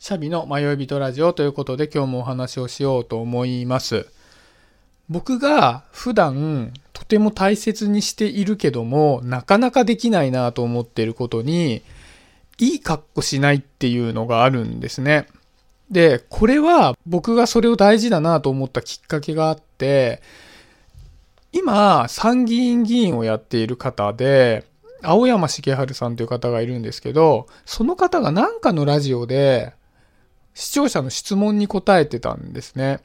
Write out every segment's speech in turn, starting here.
シャビの迷い人ラジオということで今日もお話をしようと思います。僕が普段とても大切にしているけどもなかなかできないなと思っていることにいい格好しないっていうのがあるんですね。で、これは僕がそれを大事だなと思ったきっかけがあって、今参議院議員をやっている方で、青山茂春さんという方がいるんですけど、その方がなんかのラジオで視聴者の質問に答えてたんですね。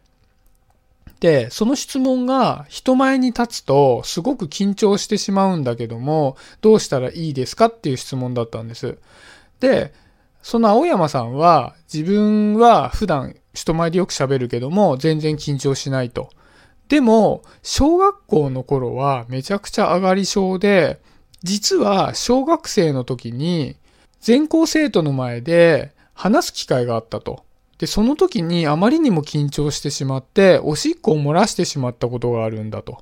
で、その質問が人前に立つとすごく緊張してしまうんだけども、どうしたらいいですかっていう質問だったんです。で、その青山さんは自分は普段人前でよく喋るけども全然緊張しないと。でも、小学校の頃はめちゃくちゃ上がり症で、実は小学生の時に全校生徒の前で話す機会があったと。で、その時にあまりにも緊張してしまって、おしっこを漏らしてしまったことがあるんだと。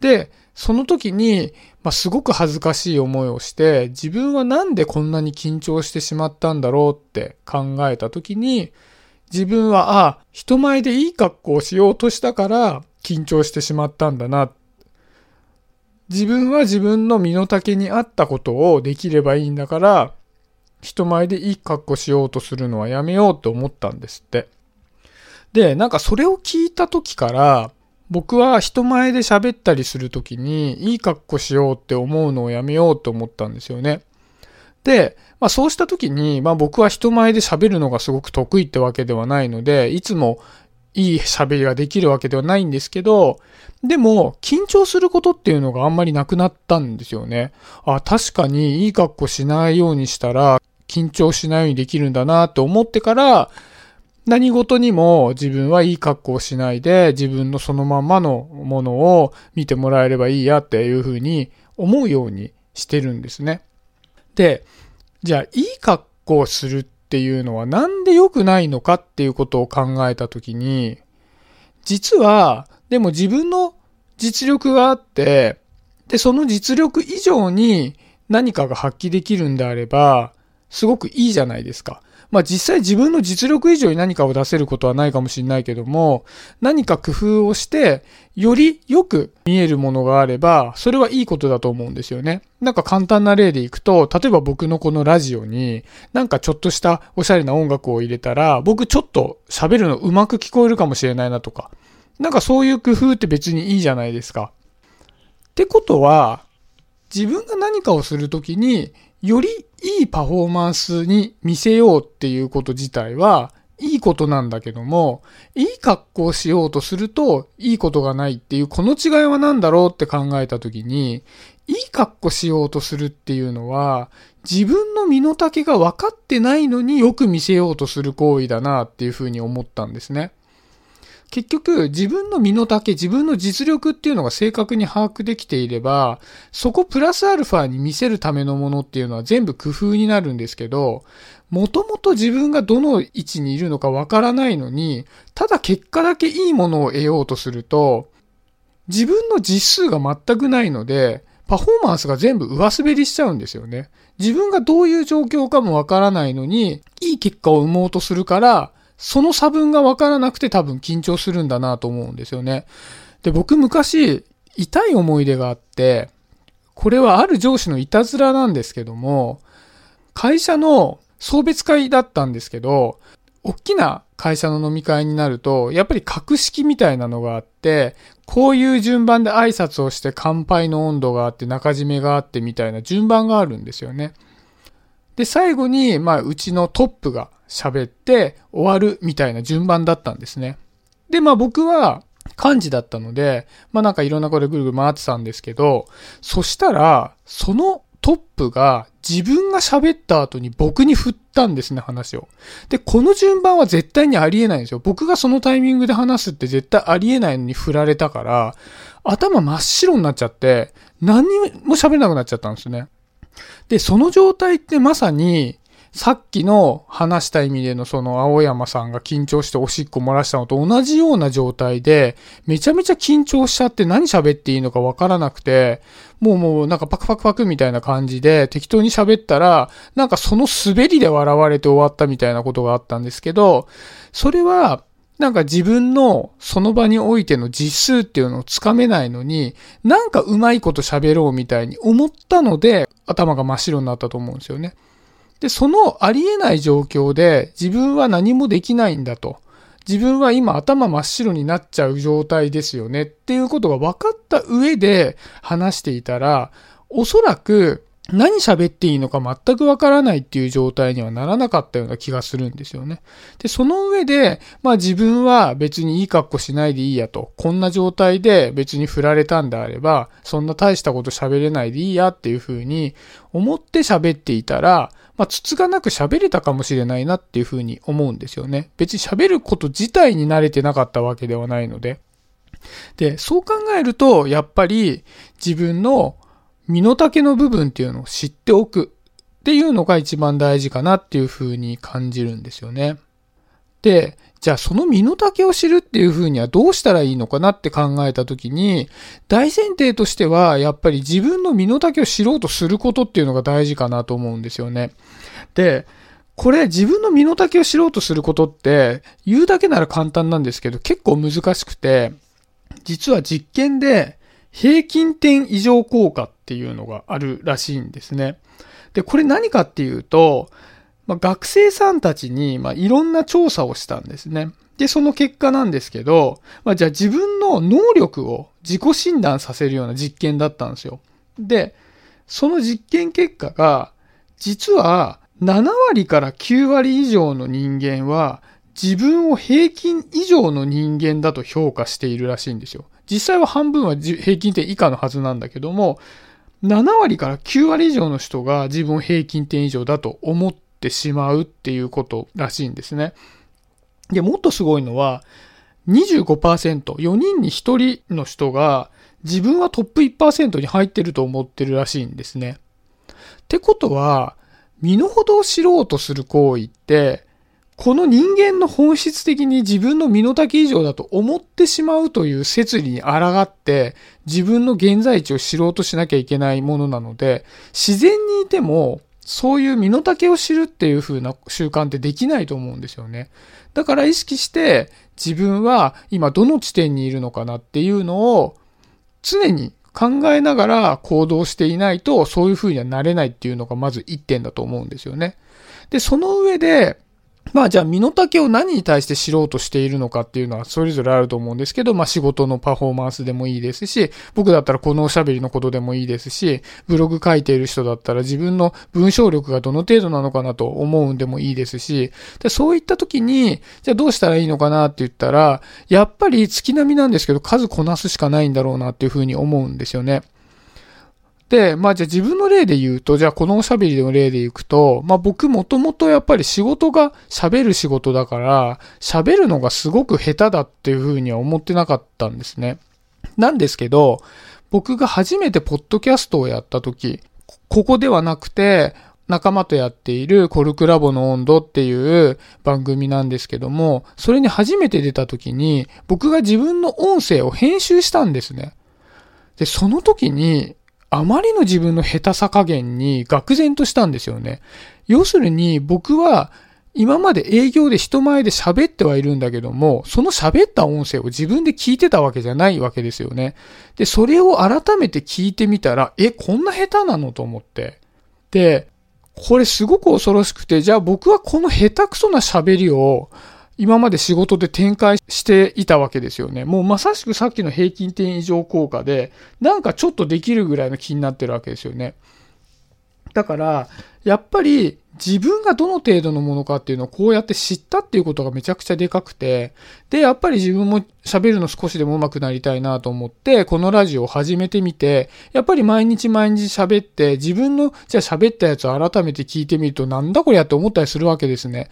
で、その時に、まあ、すごく恥ずかしい思いをして、自分はなんでこんなに緊張してしまったんだろうって考えた時に、自分は、ああ、人前でいい格好をしようとしたから緊張してしまったんだな。自分は自分の身の丈に合ったことをできればいいんだから、人前でいい格好しようとするのはやめようと思ったんですって。で、なんかそれを聞いた時から、僕は人前で喋ったりする時にいい格好しようって思うのをやめようと思ったんですよね。で、まあそうした時に、まあ僕は人前で喋るのがすごく得意ってわけではないので、いつもいい喋りができるわけではないんですけど、でも、緊張することっていうのがあんまりなくなったんですよね。あ、確かにいい格好しないようにしたら、緊張しないようにできるんだなって思ってから、何事にも自分はいい格好をしないで自分のそのまんまのものを見てもらえればいいやっていうふうに思うようにしてるんですね。で、じゃあいい格好をするっていうのはなんで良くないのかっていうことを考えたときに、実はでも自分の実力があって、で、その実力以上に何かが発揮できるんであれば、すごくいいじゃないですか。まあ実際自分の実力以上に何かを出せることはないかもしれないけども、何か工夫をして、よりよく見えるものがあれば、それはいいことだと思うんですよね。なんか簡単な例でいくと、例えば僕のこのラジオに、なんかちょっとしたおしゃれな音楽を入れたら、僕ちょっと喋るのうまく聞こえるかもしれないなとか。なんかそういう工夫って別にいいじゃないですか。ってことは、自分が何かをするときに、よりいいパフォーマンスに見せようっていうこと自体はいいことなんだけども、いい格好をしようとするといいことがないっていうこの違いは何だろうって考えたときに、いい格好しようとするっていうのは、自分の身の丈が分かってないのによく見せようとする行為だなっていうふうに思ったんですね。結局自分の身の丈、自分の実力っていうのが正確に把握できていれば、そこプラスアルファに見せるためのものっていうのは全部工夫になるんですけど、もともと自分がどの位置にいるのかわからないのに、ただ結果だけいいものを得ようとすると、自分の実数が全くないので、パフォーマンスが全部上滑りしちゃうんですよね。自分がどういう状況かもわからないのに、いい結果を生もうとするから、その差分がわからなくて多分緊張するんだなと思うんですよね。で、僕昔、痛い思い出があって、これはある上司のいたずらなんですけども、会社の送別会だったんですけど、大きな会社の飲み会になると、やっぱり格式みたいなのがあって、こういう順番で挨拶をして乾杯の温度があって中締めがあってみたいな順番があるんですよね。で、最後に、まあ、うちのトップが喋って終わるみたいな順番だったんですね。で、まあ僕は幹事だったので、まあなんかいろんなことでぐるぐる回ってたんですけど、そしたら、そのトップが自分が喋った後に僕に振ったんですね、話を。で、この順番は絶対にありえないんですよ。僕がそのタイミングで話すって絶対ありえないのに振られたから、頭真っ白になっちゃって、何も喋れなくなっちゃったんですね。で、その状態ってまさに、さっきの話した意味でのその青山さんが緊張しておしっこ漏らしたのと同じような状態で、めちゃめちゃ緊張しちゃって何喋っていいのかわからなくて、もうもうなんかパクパクパクみたいな感じで適当に喋ったら、なんかその滑りで笑われて終わったみたいなことがあったんですけど、それはなんか自分のその場においての実数っていうのをつかめないのに、なんかうまいこと喋ろうみたいに思ったので、頭が真っ白になったと思うんですよね。で、そのありえない状況で自分は何もできないんだと。自分は今頭真っ白になっちゃう状態ですよねっていうことが分かった上で話していたら、おそらく何喋っていいのか全くわからないっていう状態にはならなかったような気がするんですよね。で、その上で、まあ自分は別にいい格好しないでいいやと。こんな状態で別に振られたんであれば、そんな大したこと喋れないでいいやっていうふうに思って喋っていたら、まあ、つつがなく喋れたかもしれないなっていうふうに思うんですよね。別に喋ること自体に慣れてなかったわけではないので。で、そう考えると、やっぱり自分の身の丈の部分っていうのを知っておくっていうのが一番大事かなっていうふうに感じるんですよね。で、じゃあその身の丈を知るっていうふうにはどうしたらいいのかなって考えたときに、大前提としてはやっぱり自分の身の丈を知ろうとすることっていうのが大事かなと思うんですよね。で、これ自分の身の丈を知ろうとすることって言うだけなら簡単なんですけど結構難しくて、実は実験で平均点異常効果っていうのがあるらしいんですね。で、これ何かっていうと、まあ、学生さんたちに、まあ、いろんな調査をしたんですね。で、その結果なんですけど、まあ、じゃあ自分の能力を自己診断させるような実験だったんですよ。で、その実験結果が、実は7割から9割以上の人間は自分を平均以上の人間だと評価しているらしいんですよ。実際は半分は平均点以下のはずなんだけども、7割から9割以上の人が自分平均点以上だと思ってしまうっていうことらしいんですね。で、もっとすごいのは、25%、4人に1人の人が自分はトップ1%に入ってると思ってるらしいんですね。ってことは、身の程を知ろうとする行為って、この人間の本質的に自分の身の丈以上だと思ってしまうという説理に抗って自分の現在地を知ろうとしなきゃいけないものなので自然にいてもそういう身の丈を知るっていう風な習慣ってできないと思うんですよね。だから意識して自分は今どの地点にいるのかなっていうのを常に考えながら行動していないとそういう風にはなれないっていうのがまず一点だと思うんですよね。で、その上でまあじゃあ身の丈を何に対して知ろうとしているのかっていうのはそれぞれあると思うんですけど、まあ仕事のパフォーマンスでもいいですし、僕だったらこのおしゃべりのことでもいいですし、ブログ書いている人だったら自分の文章力がどの程度なのかなと思うんでもいいですし、でそういった時に、じゃあどうしたらいいのかなって言ったら、やっぱり月並みなんですけど数こなすしかないんだろうなっていうふうに思うんですよね。で、まあじゃあ自分の例で言うと、じゃあこのおしゃべりの例でいくと、まあ僕もともとやっぱり仕事が喋る仕事だから、喋るのがすごく下手だっていうふうには思ってなかったんですね。なんですけど、僕が初めてポッドキャストをやった時、ここではなくて、仲間とやっているコルクラボの温度っていう番組なんですけども、それに初めて出た時に、僕が自分の音声を編集したんですね。で、その時に、あまりの自分の下手さ加減に愕然としたんですよね。要するに僕は今まで営業で人前で喋ってはいるんだけども、その喋った音声を自分で聞いてたわけじゃないわけですよね。で、それを改めて聞いてみたら、え、こんな下手なのと思って。で、これすごく恐ろしくて、じゃあ僕はこの下手くそな喋りを今まで仕事で展開していたわけですよね。もうまさしくさっきの平均点以上効果で、なんかちょっとできるぐらいの気になってるわけですよね。だから、やっぱり自分がどの程度のものかっていうのをこうやって知ったっていうことがめちゃくちゃでかくて、で、やっぱり自分も喋るの少しでも上手くなりたいなと思って、このラジオを始めてみて、やっぱり毎日毎日喋って、自分の、じゃあ喋ったやつを改めて聞いてみると、なんだこれやって思ったりするわけですね。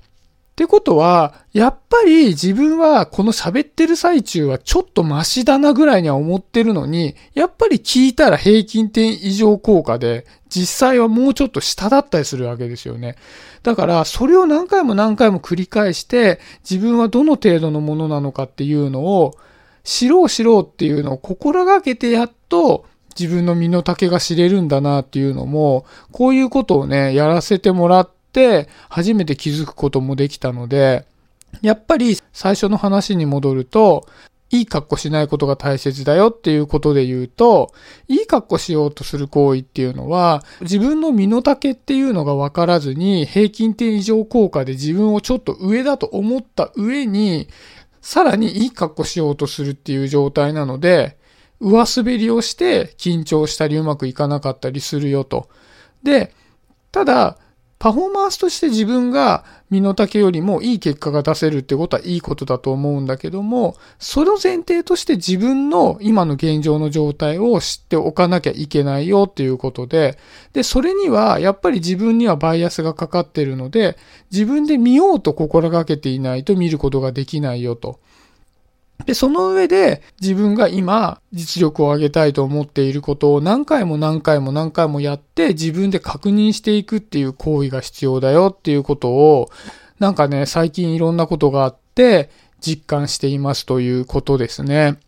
ってことは、やっぱり自分はこの喋ってる最中はちょっとマシだなぐらいには思ってるのに、やっぱり聞いたら平均点以上効果で実際はもうちょっと下だったりするわけですよね。だから、それを何回も何回も繰り返して、自分はどの程度のものなのかっていうのを、知ろう知ろうっていうのを心がけてやっと、自分の身の丈が知れるんだなっていうのも、こういうことをね、やらせてもらってって、初めて気づくこともできたので、やっぱり最初の話に戻ると、いい格好しないことが大切だよっていうことで言うと、いい格好しようとする行為っていうのは、自分の身の丈っていうのが分からずに、平均点以上効果で自分をちょっと上だと思った上に、さらにいい格好しようとするっていう状態なので、上滑りをして緊張したりうまくいかなかったりするよと。で、ただ、パフォーマンスとして自分が身の丈よりもいい結果が出せるってことはいいことだと思うんだけども、その前提として自分の今の現状の状態を知っておかなきゃいけないよっていうことで、で、それにはやっぱり自分にはバイアスがかかってるので、自分で見ようと心がけていないと見ることができないよと。で、その上で自分が今実力を上げたいと思っていることを何回も何回も何回もやって自分で確認していくっていう行為が必要だよっていうことをなんかね、最近いろんなことがあって実感していますということですね。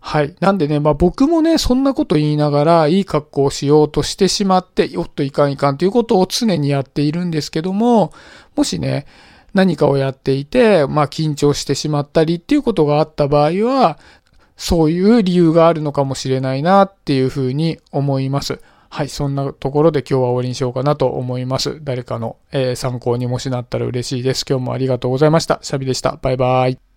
はい。なんでね、まあ僕もね、そんなこと言いながら、いい格好をしようとしてしまって、よっといかんいかんということを常にやっているんですけども、もしね、何かをやっていて、まあ緊張してしまったりっていうことがあった場合は、そういう理由があるのかもしれないなっていうふうに思います。はい、そんなところで今日は終わりにしようかなと思います。誰かの、えー、参考にもしなったら嬉しいです。今日もありがとうございました。シャビでした。バイバイ。